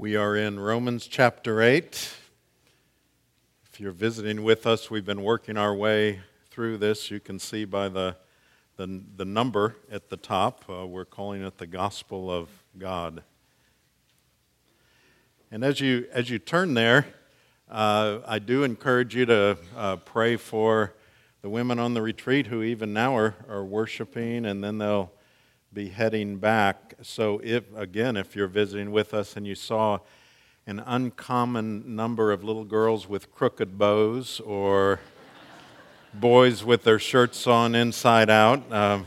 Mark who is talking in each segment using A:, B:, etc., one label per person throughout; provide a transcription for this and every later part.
A: We are in Romans chapter 8. If you're visiting with us, we've been working our way through this. You can see by the, the, the number at the top, uh, we're calling it the Gospel of God. And as you, as you turn there, uh, I do encourage you to uh, pray for the women on the retreat who even now are, are worshiping, and then they'll be heading back. So, if again, if you're visiting with us and you saw an uncommon number of little girls with crooked bows or boys with their shirts on inside out, um,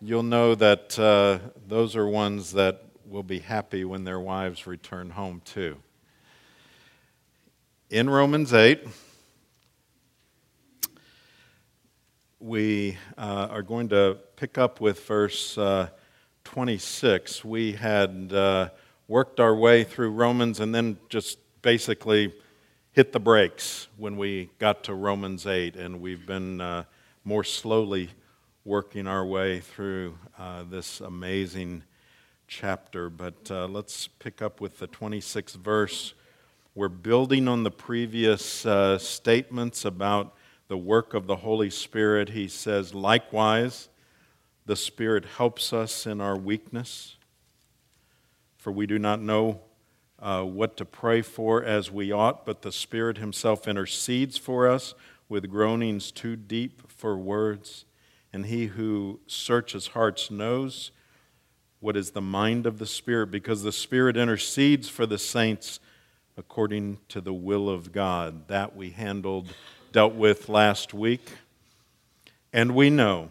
A: you'll know that uh, those are ones that will be happy when their wives return home, too. In Romans 8, we uh, are going to pick up with verse uh, 26. We had uh, worked our way through Romans and then just basically hit the brakes when we got to Romans 8, and we've been uh, more slowly working our way through uh, this amazing chapter. But uh, let's pick up with the 26th verse. We're building on the previous statements about the work of the Holy Spirit, he says, likewise, the Spirit helps us in our weakness, for we do not know uh, what to pray for as we ought, but the Spirit Himself intercedes for us with groanings too deep for words. And He who searches hearts knows what is the mind of the Spirit, because the Spirit intercedes for the saints according to the will of God. That we handled dealt with last week. And we know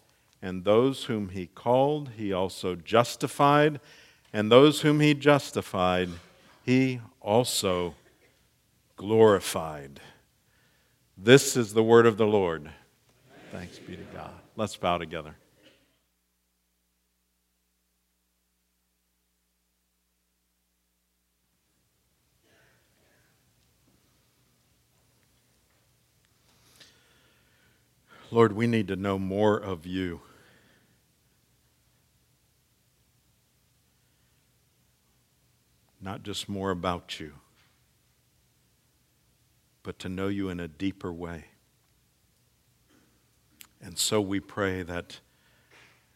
A: And those whom he called, he also justified. And those whom he justified, he also glorified. This is the word of the Lord. Thanks be to God. Let's bow together. Lord, we need to know more of you. Not just more about you, but to know you in a deeper way. And so we pray that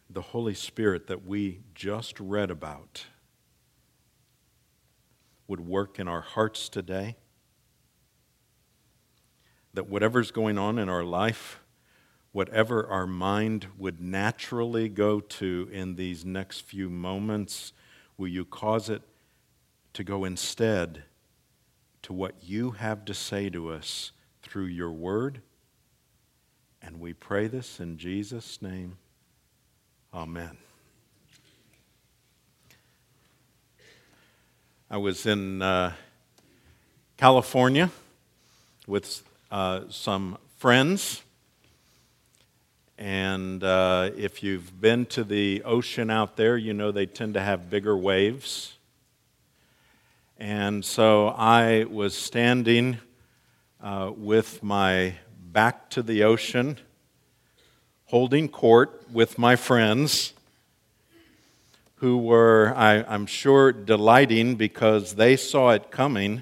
A: the Holy Spirit that we just read about would work in our hearts today. That whatever's going on in our life, whatever our mind would naturally go to in these next few moments, will you cause it to go instead to what you have to say to us through your word? And we pray this in Jesus' name. Amen. I was in uh, California with uh, some friends and uh, if you've been to the ocean out there, you know they tend to have bigger waves. And so I was standing uh, with my back to the ocean, holding court with my friends, who were, I, I'm sure, delighting because they saw it coming.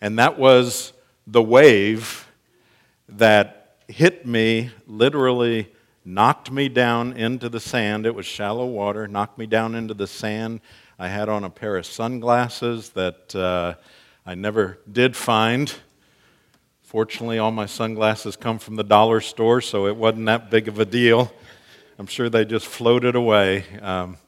A: And that was the wave that hit me, literally knocked me down into the sand. It was shallow water, knocked me down into the sand. I had on a pair of sunglasses that uh, I never did find. Fortunately, all my sunglasses come from the dollar store, so it wasn't that big of a deal. I'm sure they just floated away. Um,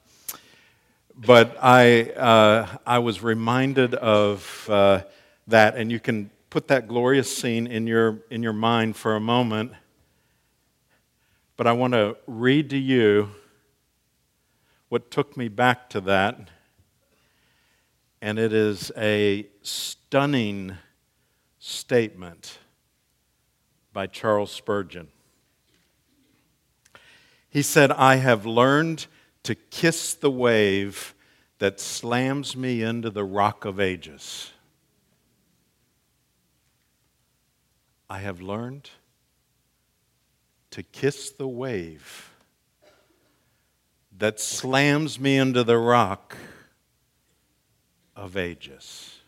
A: but I, uh, I was reminded of uh, that, and you can put that glorious scene in your, in your mind for a moment. But I want to read to you what took me back to that, and it is a stunning statement by Charles Spurgeon. He said, I have learned to kiss the wave that slams me into the rock of ages. I have learned to kiss the wave that slams me into the rock of ages.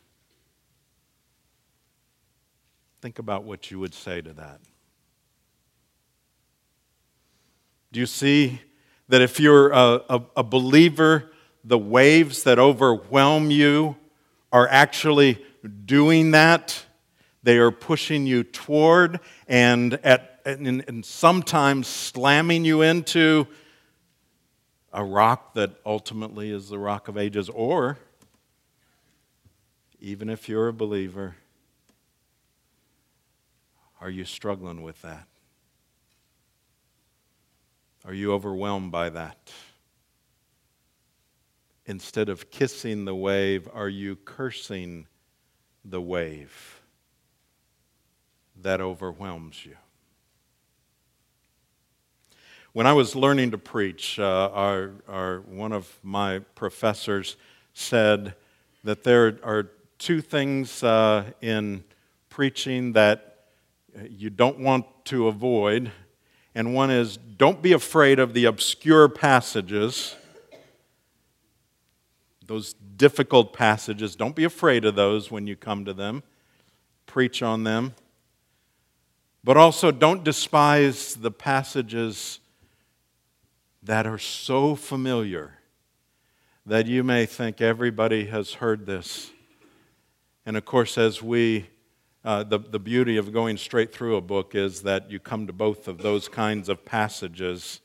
A: Think about what you would say to that. Do you see that if you're a, a, a, believer, the waves that overwhelm you are actually doing that? They are pushing you toward and, at, and, and sometimes slamming you into a rock that ultimately is the rock of ages, or even if you're a believer, are you struggling with that? Are you overwhelmed by that? Instead of kissing the wave, are you cursing the wave that overwhelms you? When I was learning to preach, uh, our, our, one of my professors said that there are two things uh, in preaching that you don't want to avoid. And one is don't be afraid of the obscure passages, those difficult passages. Don't be afraid of those when you come to them. Preach on them. But also don't despise the passages that are so familiar that you may think everybody has heard this. And of course, as we, uh, the, the beauty of going straight through a book is that you come to both of those kinds of passages,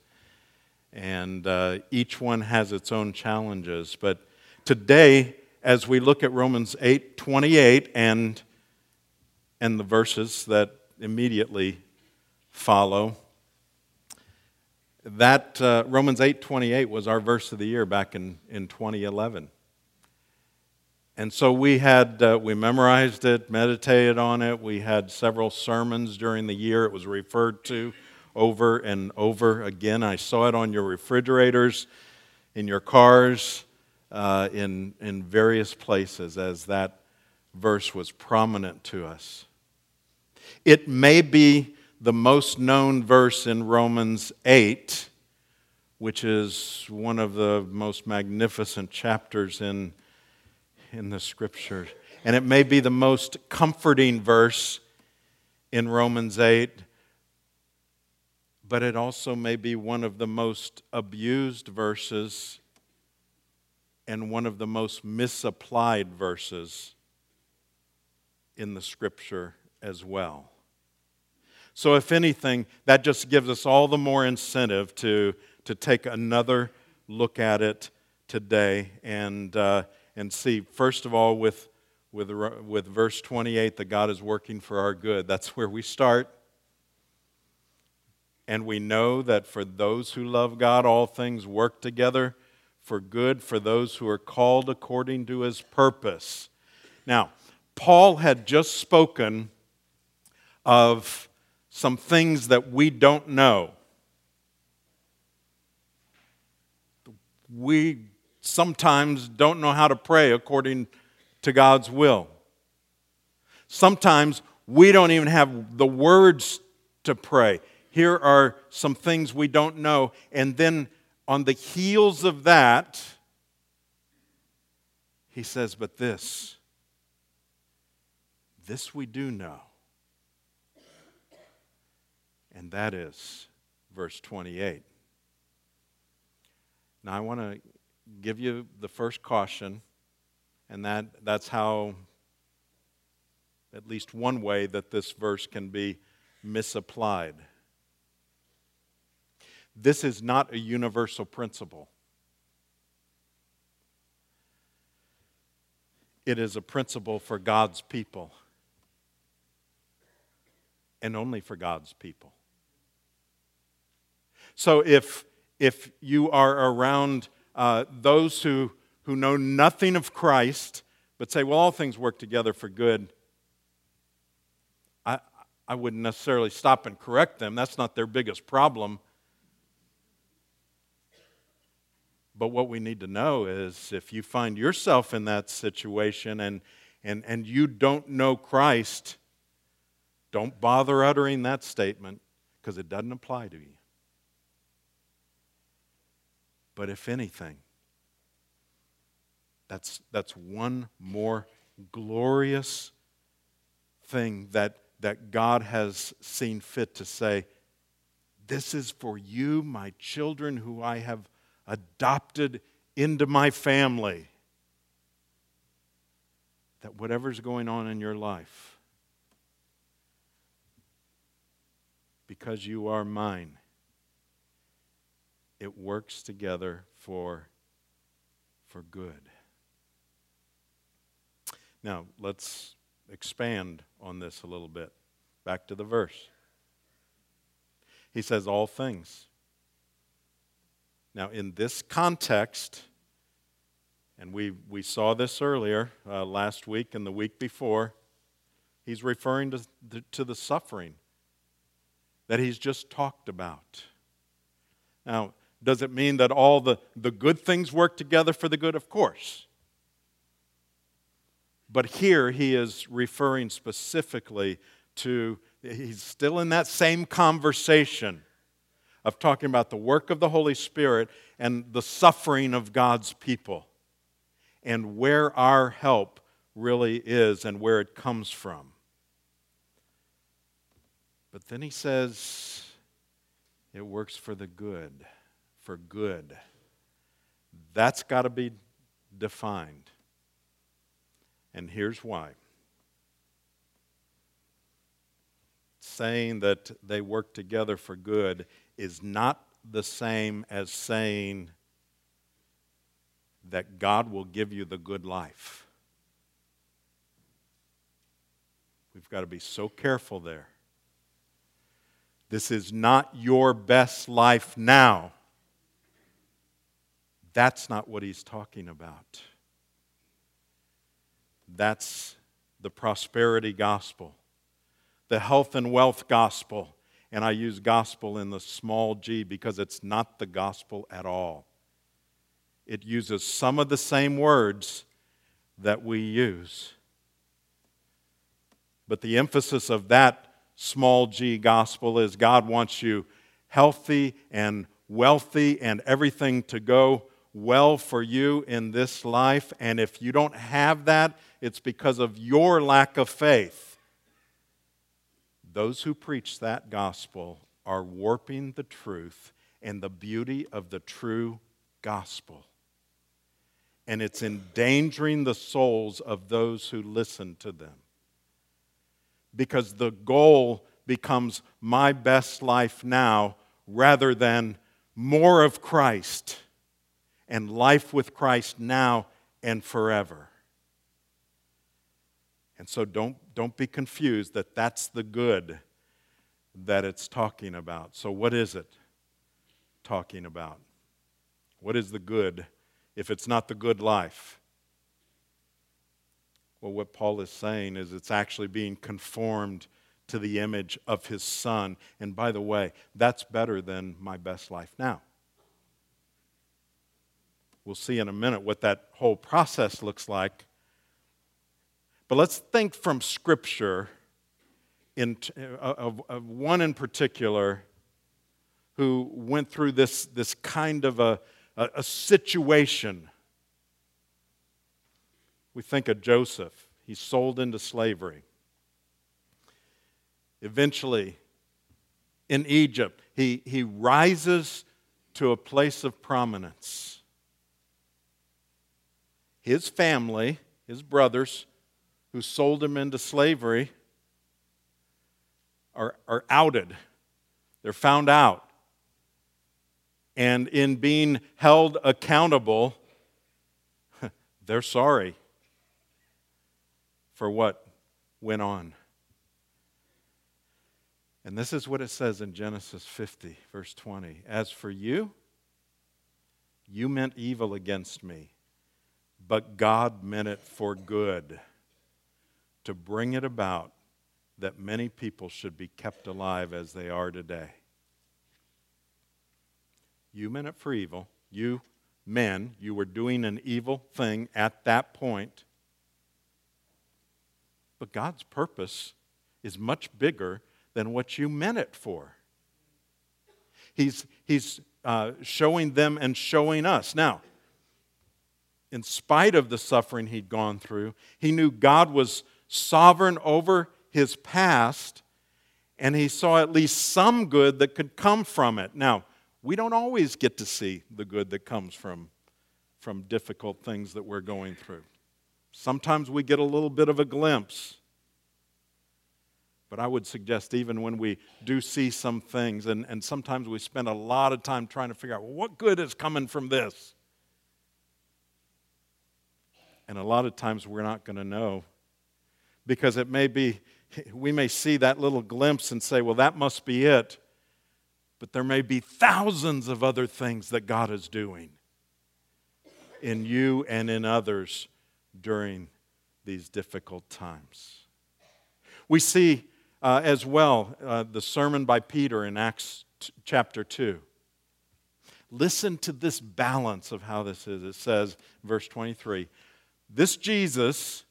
A: and uh, each one has its own challenges. But today, as we look at Romans 8 28 and, and the verses that immediately follow, that uh, Romans 8:28 was our verse of the year back in, in 2011. And so we had uh, we memorized it, meditated on it. We had several sermons during the year. It was referred to over and over again. I saw it on your refrigerators, in your cars, uh, in in various places as that verse was prominent to us. It may be the most known verse in Romans 8, which is one of the most magnificent chapters in, in the scripture. And it may be the most comforting verse in Romans 8, but it also may be one of the most abused verses and one of the most misapplied verses in the scripture as well. So, if anything, that just gives us all the more incentive to, to take another look at it today and, uh, and see, first of all, with, with, with verse 28, that God is working for our good. That's where we start. And we know that for those who love God, all things work together for good for those who are called according to his purpose. Now, Paul had just spoken of some things that we don't know. We sometimes don't know how to pray according to God's will. Sometimes we don't even have the words to pray. Here are some things we don't know. And then on the heels of that, he says, But this, this we do know and that is verse 28. Now, I want to give you the first caution, and that, that's how, at least one way, that this verse can be misapplied. This is not a universal principle. It is a principle for God's people, and only for God's people. So if, if you are around uh, those who, who know nothing of Christ but say, well, all things work together for good. I, I wouldn't necessarily stop and correct them. That's not their biggest problem. But what we need to know is if you find yourself in that situation and, and, and you don't know Christ, don't bother uttering that statement because it doesn't apply to you. But if anything, that's, that's one more glorious thing that, that God has seen fit to say, This is for you, my children, who I have adopted into my family. That whatever's going on in your life, because you are mine, it works together for, for good. Now, let's expand on this a little bit. Back to the verse. He says, All things. Now, in this context, and we, we saw this earlier uh, last week and the week before, he's referring to the, to the suffering that he's just talked about. Now, does it mean that all the, the good things work together for the good? Of course. But here he is referring specifically to, he's still in that same conversation of talking about the work of the Holy Spirit and the suffering of God's people and where our help really is and where it comes from. But then he says it works for the good, for good. That's got to be defined. And here's why. Saying that they work together for good is not the same as saying that God will give you the good life. We've got to be so careful there. This is not your best life now. That's not what he's talking about. That's the prosperity gospel, the health and wealth gospel and I use gospel in the small g because it's not the gospel at all. It uses some of the same words that we use. But the emphasis of that small g gospel is God wants you healthy and wealthy and everything to go well for you in this life. And if you don't have that, it's because of your lack of faith. Those who preach that gospel are warping the truth and the beauty of the true gospel. And it's endangering the souls of those who listen to them. Because the goal becomes my best life now rather than more of Christ and life with Christ now and forever. And so don't, don't be confused that that's the good that it's talking about. So, what is it talking about? What is the good if it's not the good life? Well, what Paul is saying is it's actually being conformed to the image of his son. And by the way, that's better than my best life now. We'll see in a minute what that whole process looks like but let's think from Scripture in, uh, of, of one in particular who went through this, this kind of a, a, a situation. We think of Joseph. He's sold into slavery. Eventually, in Egypt, he, he rises to a place of prominence. His family, his brothers, who sold him into slavery are, are outed. They're found out. And in being held accountable, they're sorry for what went on. And this is what it says in Genesis 50, verse 20. As for you, You meant evil against me, but God meant it for good to bring it about that many people should be kept alive as they are today. You meant it for evil. You men, you were doing an evil thing at that point. But God's purpose is much bigger than what you meant it for. He's, he's uh, showing them and showing us. Now, in spite of the suffering he'd gone through, he knew God was sovereign over his past, and he saw at least some good that could come from it. Now, we don't always get to see the good that comes from, from difficult things that we're going through. Sometimes we get a little bit of a glimpse. But I would suggest, even when we do see some things, and, and sometimes we spend a lot of time trying to figure out well, what good is coming from this? And a lot of times we're not going to know because it may be, we may see that little glimpse and say, well, that must be it. But there may be thousands of other things that God is doing in you and in others during these difficult times. We see uh, as well uh, the sermon by Peter in Acts t- chapter 2. Listen to this balance of how this is. It says, verse 23 This Jesus,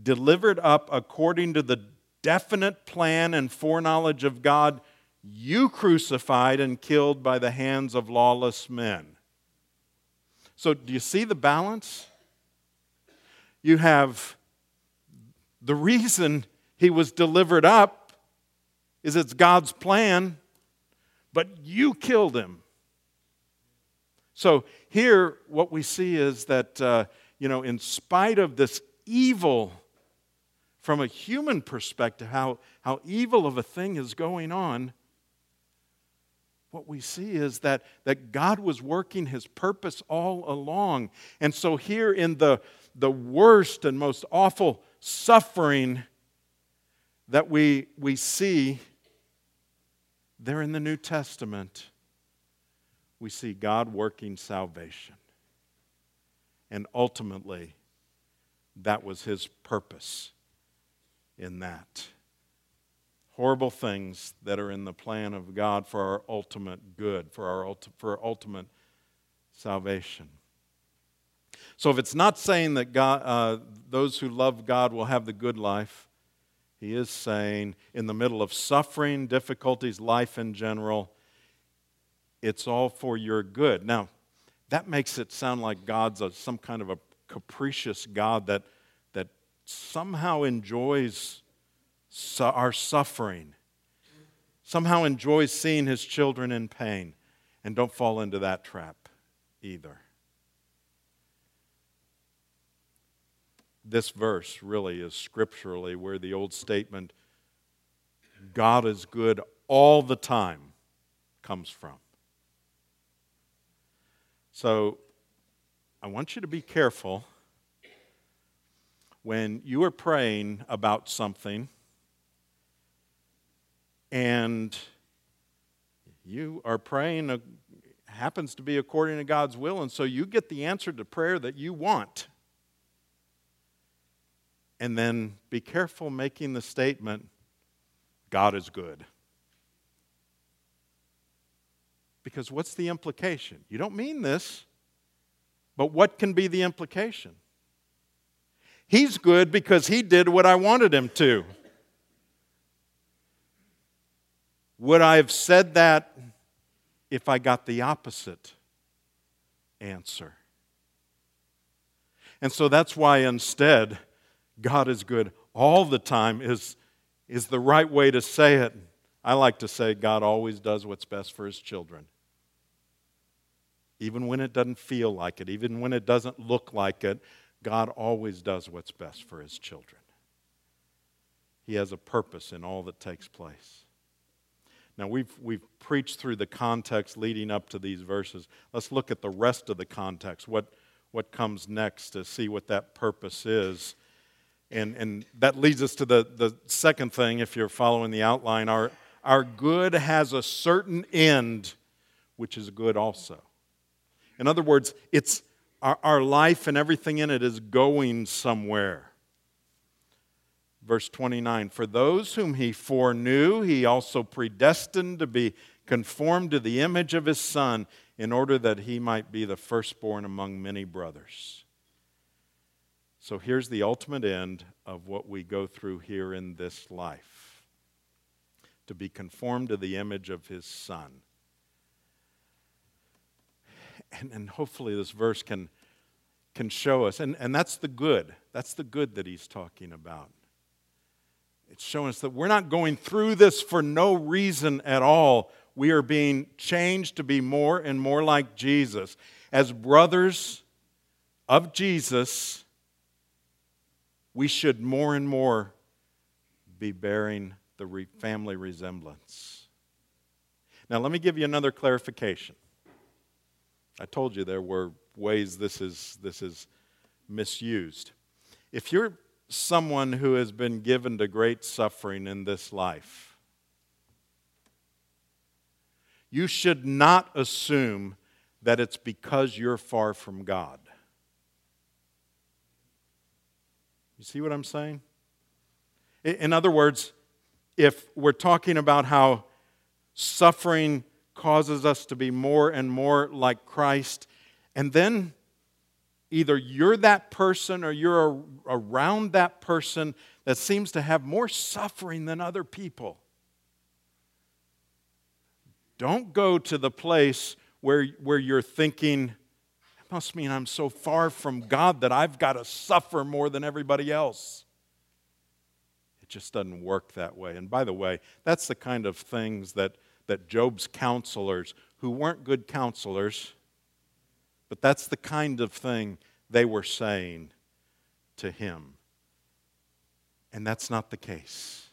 A: delivered up according to the definite plan and foreknowledge of God, you crucified and killed by the hands of lawless men. So, do you see the balance? You have the reason he was delivered up is it's God's plan, but you killed him. So, here, what we see is that, uh, you know, in spite of this evil from a human perspective, how, how evil of a thing is going on, what we see is that, that God was working his purpose all along. And so, here in the, the worst and most awful suffering that we, we see there in the New Testament, we see God working salvation. And ultimately, that was his purpose in that horrible things that are in the plan of God for our ultimate good, for our, ulti- for ultimate salvation. So, if it's not saying that God, uh, those who love God will have the good life, he is saying in the middle of suffering, difficulties, life in general, it's all for your good. Now, that makes it sound like God's a, some kind of a capricious God that, that somehow enjoys su- our suffering, somehow enjoys seeing his children in pain. And don't fall into that trap either. This verse really is scripturally where the old statement, God is good all the time, comes from. So I want you to be careful when you are praying about something and you are praying, uh, happens to be according to God's will, and so you get the answer to prayer that you want. And then be careful making the statement, God is good. Because what's the implication? You don't mean this, but what can be the implication? He's good because he did what I wanted him to. Would I have said that if I got the opposite answer? And so that's why instead, God is good all the time is, is the right way to say it. I like to say God always does what's best for his children. Even when it doesn't feel like it, even when it doesn't look like it, God always does what's best for his children. He has a purpose in all that takes place. Now, we've, we've preached through the context leading up to these verses. Let's look at the rest of the context, what, what comes next to see what that purpose is. And, and that leads us to the, the second thing, if you're following the outline. Our, our good has a certain end, which is good also. In other words, it's our, our life and everything in it is going somewhere. Verse 29 For those whom he foreknew, he also predestined to be conformed to the image of his Son, in order that he might be the firstborn among many brothers. So here's the ultimate end of what we go through here in this life to be conformed to the image of his Son. And, and hopefully, this verse can, can show us, and, and that's the good. That's the good that he's talking about. It's showing us that we're not going through this for no reason at all. We are being changed to be more and more like Jesus. As brothers of Jesus, we should more and more be bearing the family resemblance. Now, let me give you another clarification. I told you there were ways this is, this is misused. If you're someone who has been given to great suffering in this life, you should not assume that it's because you're far from God. You see what I'm saying? In other words, if we're talking about how suffering causes us to be more and more like Christ, and then either you're that person or you're around that person that seems to have more suffering than other people. Don't go to the place where, where you're thinking, must mean I'm so far from God that I've got to suffer more than everybody else. Just doesn't work that way. And by the way, that's the kind of things that, that Job's counselors, who weren't good counselors, but that's the kind of thing they were saying to him. And that's not the case.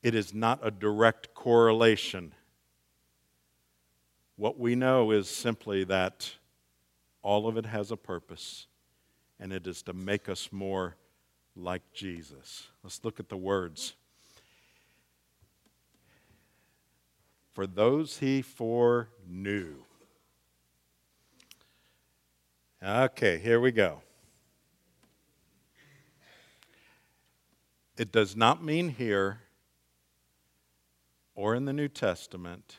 A: It is not a direct correlation. What we know is simply that all of it has a purpose, and it is to make us more like Jesus. Let's look at the words. For those he foreknew. Okay, here we go. It does not mean here or in the New Testament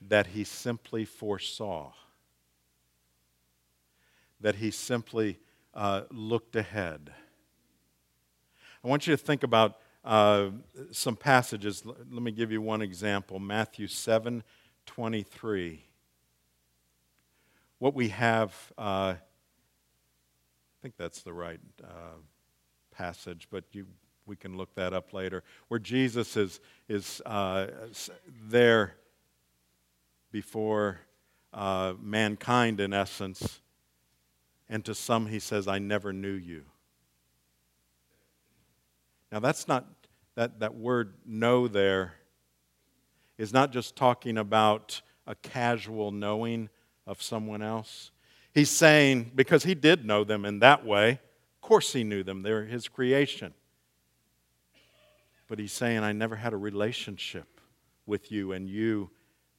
A: that he simply foresaw that he simply uh, looked ahead. I want you to think about uh, some passages. Let me give you one example Matthew 7 23. What we have, uh, I think that's the right uh, passage, but you, we can look that up later, where Jesus is, is uh, there before uh, mankind, in essence and to some, he says, I never knew you. Now, that's not, that, that word know there is not just talking about a casual knowing of someone else. He's saying, because he did know them in that way, of course he knew them, they're his creation. But he's saying, I never had a relationship with you, and you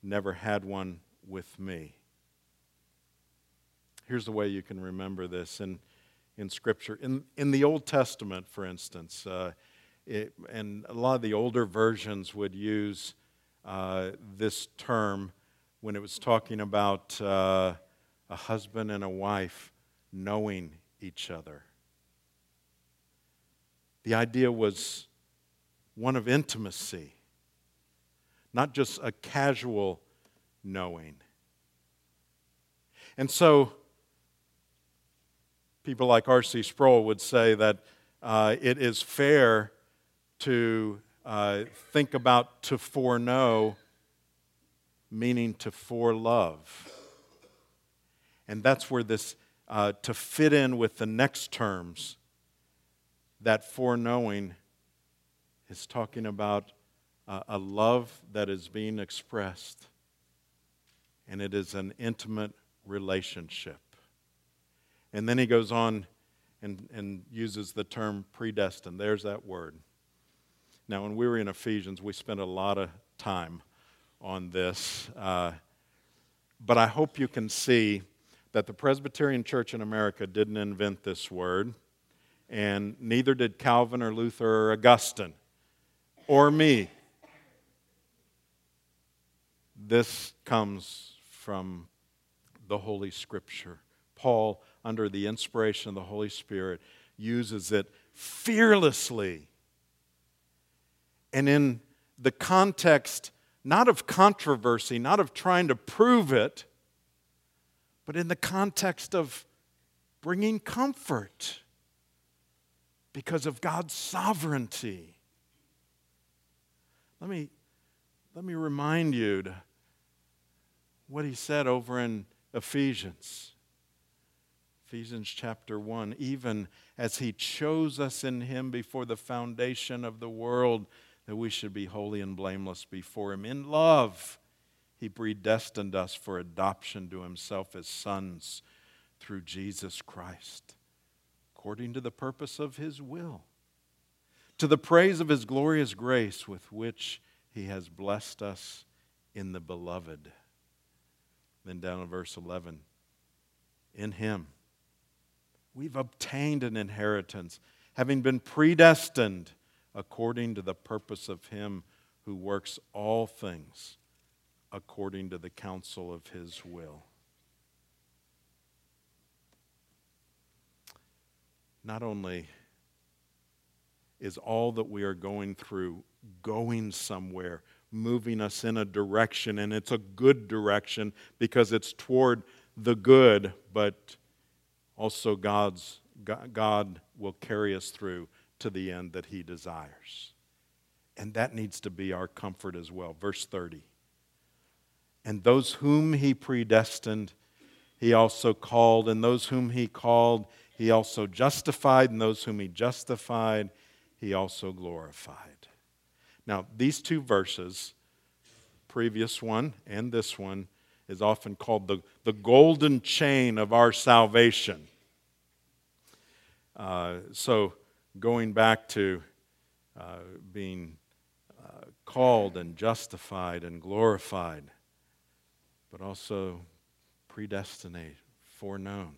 A: never had one with me. Here's the way you can remember this in, in Scripture. In, in the Old Testament, for instance, uh, it, and a lot of the older versions would use uh, this term when it was talking about uh, a husband and a wife knowing each other. The idea was one of intimacy, not just a casual knowing. And so, people like R.C. Sproul would say that uh, it is fair to uh, think about to foreknow, meaning to forelove. And that's where this, uh, to fit in with the next terms, that foreknowing is talking about a love that is being expressed, and it is an intimate relationship. And then he goes on and, and uses the term predestined. There's that word. Now, when we were in Ephesians, we spent a lot of time on this. Uh, but I hope you can see that the Presbyterian Church in America didn't invent this word, and neither did Calvin or Luther or Augustine or me. This comes from the Holy Scripture. Paul, under the inspiration of the Holy Spirit, uses it fearlessly. And in the context, not of controversy, not of trying to prove it, but in the context of bringing comfort because of God's sovereignty. Let me, let me remind you what he said over in Ephesians. Ephesians chapter 1 even as he chose us in him before the foundation of the world, that we should be holy and blameless before him. In love, he predestined us for adoption to himself as sons through Jesus Christ, according to the purpose of his will, to the praise of his glorious grace with which he has blessed us in the beloved. Then down in verse 11, in him we've obtained an inheritance, having been predestined according to the purpose of him who works all things according to the counsel of his will. Not only is all that we are going through going somewhere, moving us in a direction, and it's a good direction because it's toward the good, but also God's, God will carry us through to the end that He desires. And that needs to be our comfort as well. Verse 30. And those whom He predestined, He also called. And those whom He called, He also justified. And those whom He justified, He also glorified. Now, these two verses, previous one and this one, is often called the, the golden chain of our salvation. Uh, so, going back to uh, being uh, called and justified and glorified, but also predestinated, foreknown.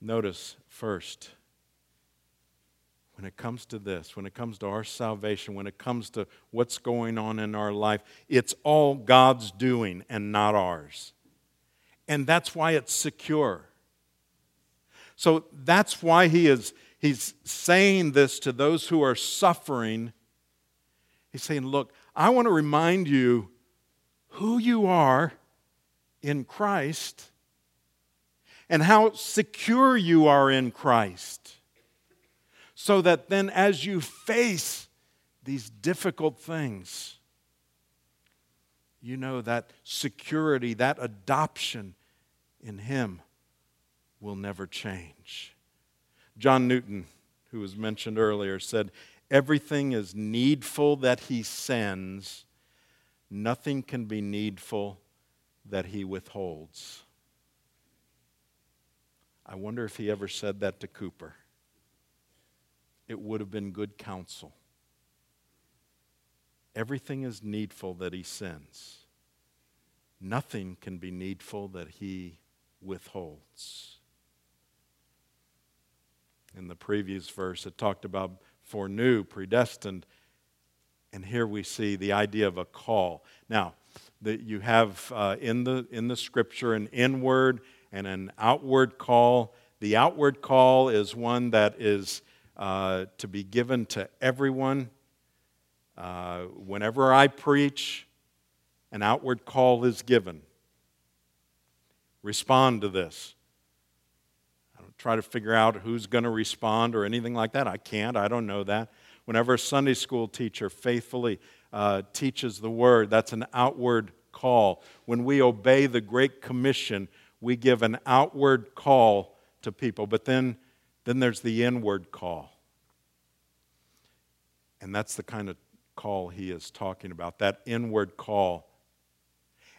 A: Notice first, when it comes to this, when it comes to our salvation, when it comes to what's going on in our life, it's all God's doing and not ours. And that's why it's secure. So that's why he is he's saying this to those who are suffering. He's saying, "Look, I want to remind you who you are in Christ and how secure you are in Christ." So that then as you face these difficult things, you know that security, that adoption in Him will never change. John Newton, who was mentioned earlier, said, Everything is needful that he sends, nothing can be needful that he withholds. I wonder if he ever said that to Cowper. It would have been good counsel. Everything is needful that he sends. Nothing can be needful that he withholds in the previous verse. It talked about foreknew, predestined. And here we see the idea of a call. Now, that you have uh, in, the, in the scripture an inward and an outward call. The outward call is one that is uh, to be given to everyone. Uh, whenever I preach, an outward call is given. Respond to this I don't try to figure out who's going to respond or anything like that. I can't. I don't know that. Whenever a Sunday school teacher faithfully uh, teaches the word, that's an outward call. When we obey the Great Commission, we give an outward call to people. But then, then there's the inward call. And that's the kind of call he is talking about, that inward call.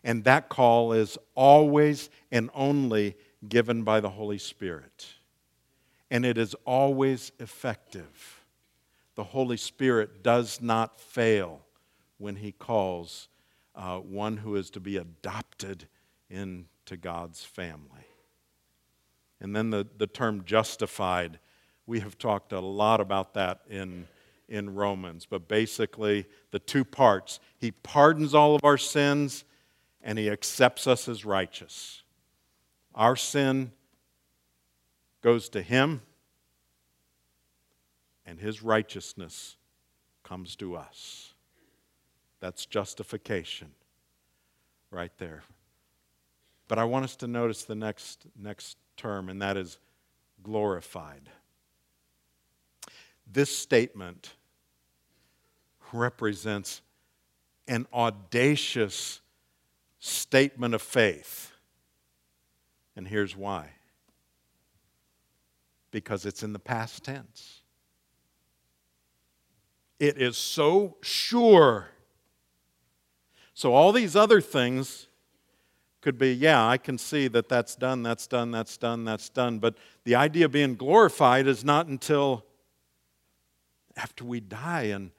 A: And that call is always and only given by the Holy Spirit. And it is always effective. The Holy Spirit does not fail when He calls uh, one who is to be adopted into God's family. And then the, the term justified, we have talked a lot about that in, in Romans, but basically the two parts He pardons all of our sins and He accepts us as righteous. Our sin goes to Him, and His righteousness comes to us. That's justification right there. But I want us to notice the next, next term, and that is glorified. This statement represents an audacious statement of faith. And here's why because it's in the past tense. It is so sure. So, all these other things could be, yeah, I can see that that's done, that's done, that's done, that's done. But the idea of being glorified is not until after we die and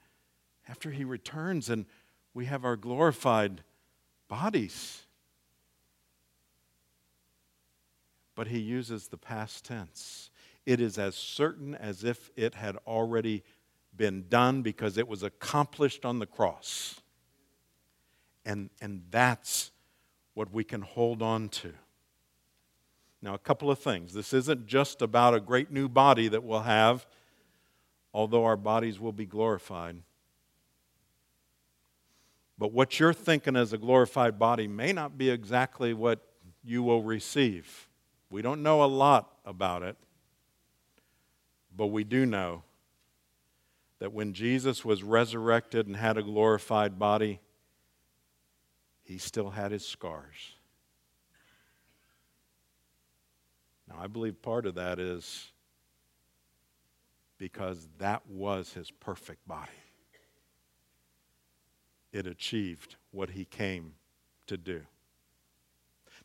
A: after He returns and we have our glorified bodies. But He uses the past tense. It is as certain as if it had already been done because it was accomplished on the cross. And, and that's what we can hold on to. Now, a couple of things. This isn't just about a great new body that we'll have, although our bodies will be glorified. But what you're thinking as a glorified body may not be exactly what you will receive. We don't know a lot about it, but we do know that when Jesus was resurrected and had a glorified body, he still had his scars. Now, I believe part of that is because that was his perfect body. It achieved what he came to do.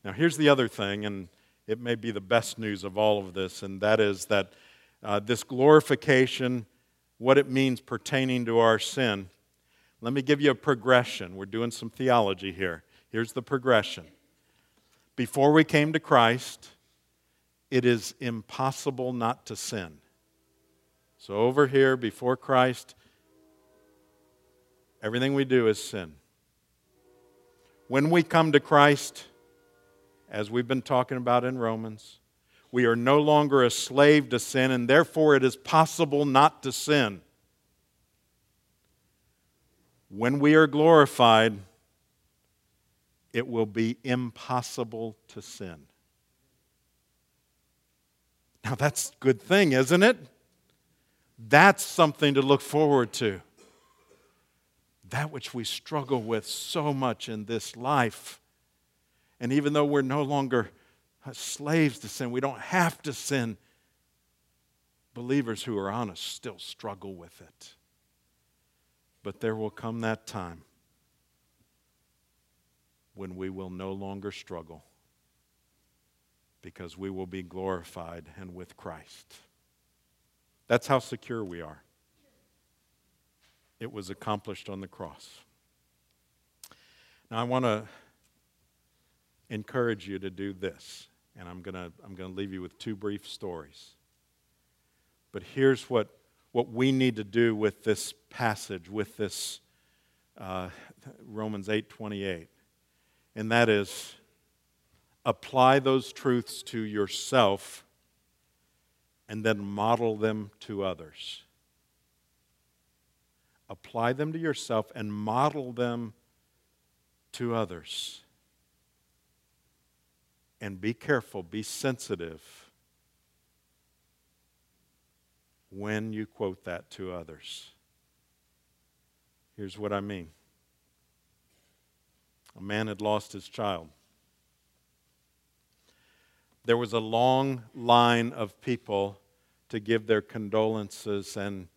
A: Now, here's the other thing, and it may be the best news of all of this, and that is that uh, this glorification, what it means pertaining to our sin, let me give you a progression. We're doing some theology here. Here's the progression. Before we came to Christ, it is impossible not to sin. So, over here, before Christ, everything we do is sin. When we come to Christ, as we've been talking about in Romans, we are no longer a slave to sin, and therefore it is possible not to sin when we are glorified, it will be impossible to sin. Now, that's a good thing, isn't it? That's something to look forward to. That which we struggle with so much in this life. And even though we're no longer uh, slaves to sin, we don't have to sin. Believers who are honest still struggle with it. But there will come that time when we will no longer struggle because we will be glorified and with Christ. That's how secure we are. It was accomplished on the cross. Now, I want to encourage you to do this, and I'm going to I'm to leave you with two brief stories. But here's what what we need to do with this passage, with this uh, Romans 8 28. And that is apply those truths to yourself and then model them to others. Apply them to yourself and model them to others. And be careful, be sensitive when you quote that to others. Here's what I mean a man had lost his child. There was a long line of people to give their condolences and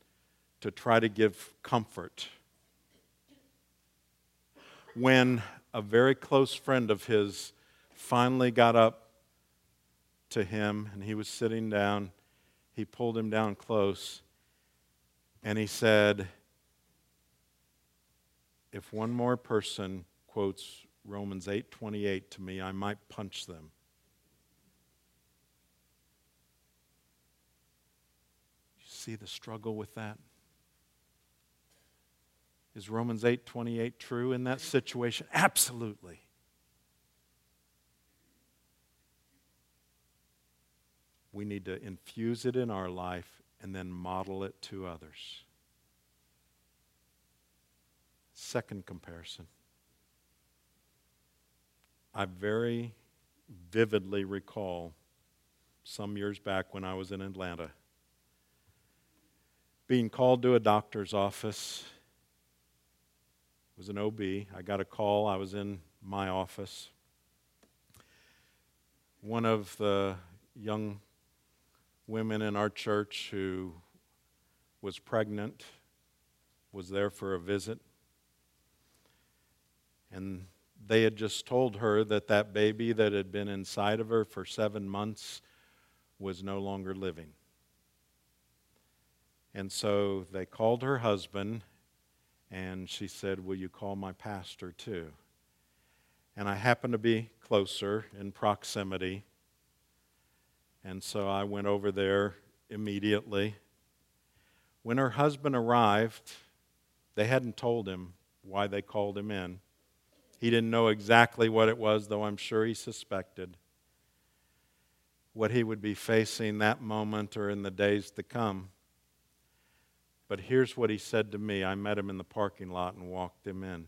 A: to try to give comfort. When a very close friend of his finally got up to him and he was sitting down, he pulled him down close and he said, If one more person quotes Romans 8:28 to me, I might punch them. You see the struggle with that? Is Romans 8:28 true in that situation? Absolutely. We need to infuse it in our life and then model it to others. Second comparison. I very vividly recall some years back when I was in Atlanta being called to a doctor's office. It was an OB. I got a call. I was in my office. One of the young women in our church who was pregnant was there for a visit. And they had just told her that that baby that had been inside of her for seven months was no longer living. And so they called her husband, and she said, Will you call my pastor too? And I happened to be closer in proximity. And so I went over there immediately. When her husband arrived, they hadn't told him why they called him in. He didn't know exactly what it was, though I'm sure he suspected what he would be facing that moment or in the days to come. But here's what he said to me. I met him in the parking lot and walked him in.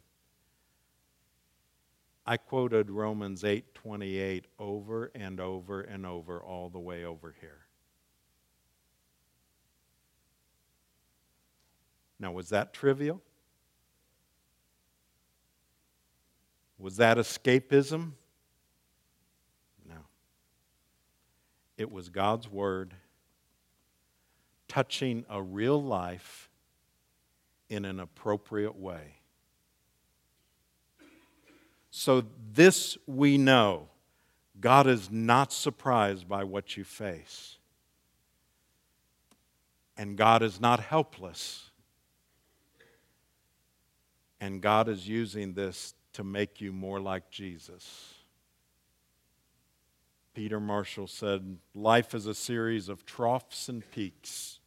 A: I quoted Romans 8:28 over and over and over all the way over here. Now was that trivial? Was that escapism? No. It was God's Word touching a real life in an appropriate way. So, this we know God is not surprised by what you face, and God is not helpless. And God is using this to make you more like Jesus. Peter Marshall said, Life is a series of troughs and peaks.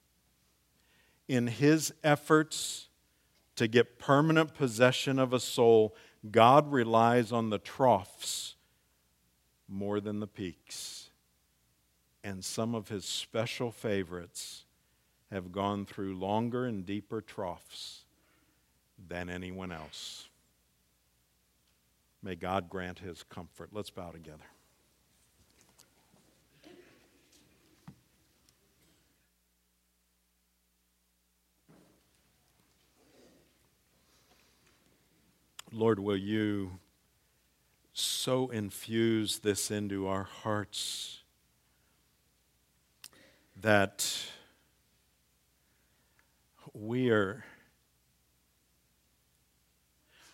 A: In his efforts to get permanent possession of a soul, God relies on the troughs more than the peaks. And some of his special favorites have gone through longer and deeper troughs than anyone else. May God grant his comfort. Let's bow together. Lord, will you so infuse this into our hearts that we are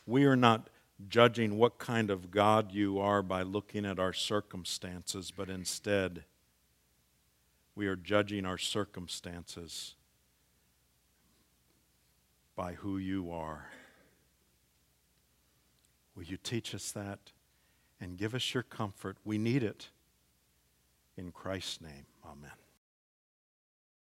A: we are not judging what kind of God you are by looking at our circumstances, but instead, we are judging our circumstances by who you are. Will you teach us that and give us your comfort? We need it. In Christ's name, amen.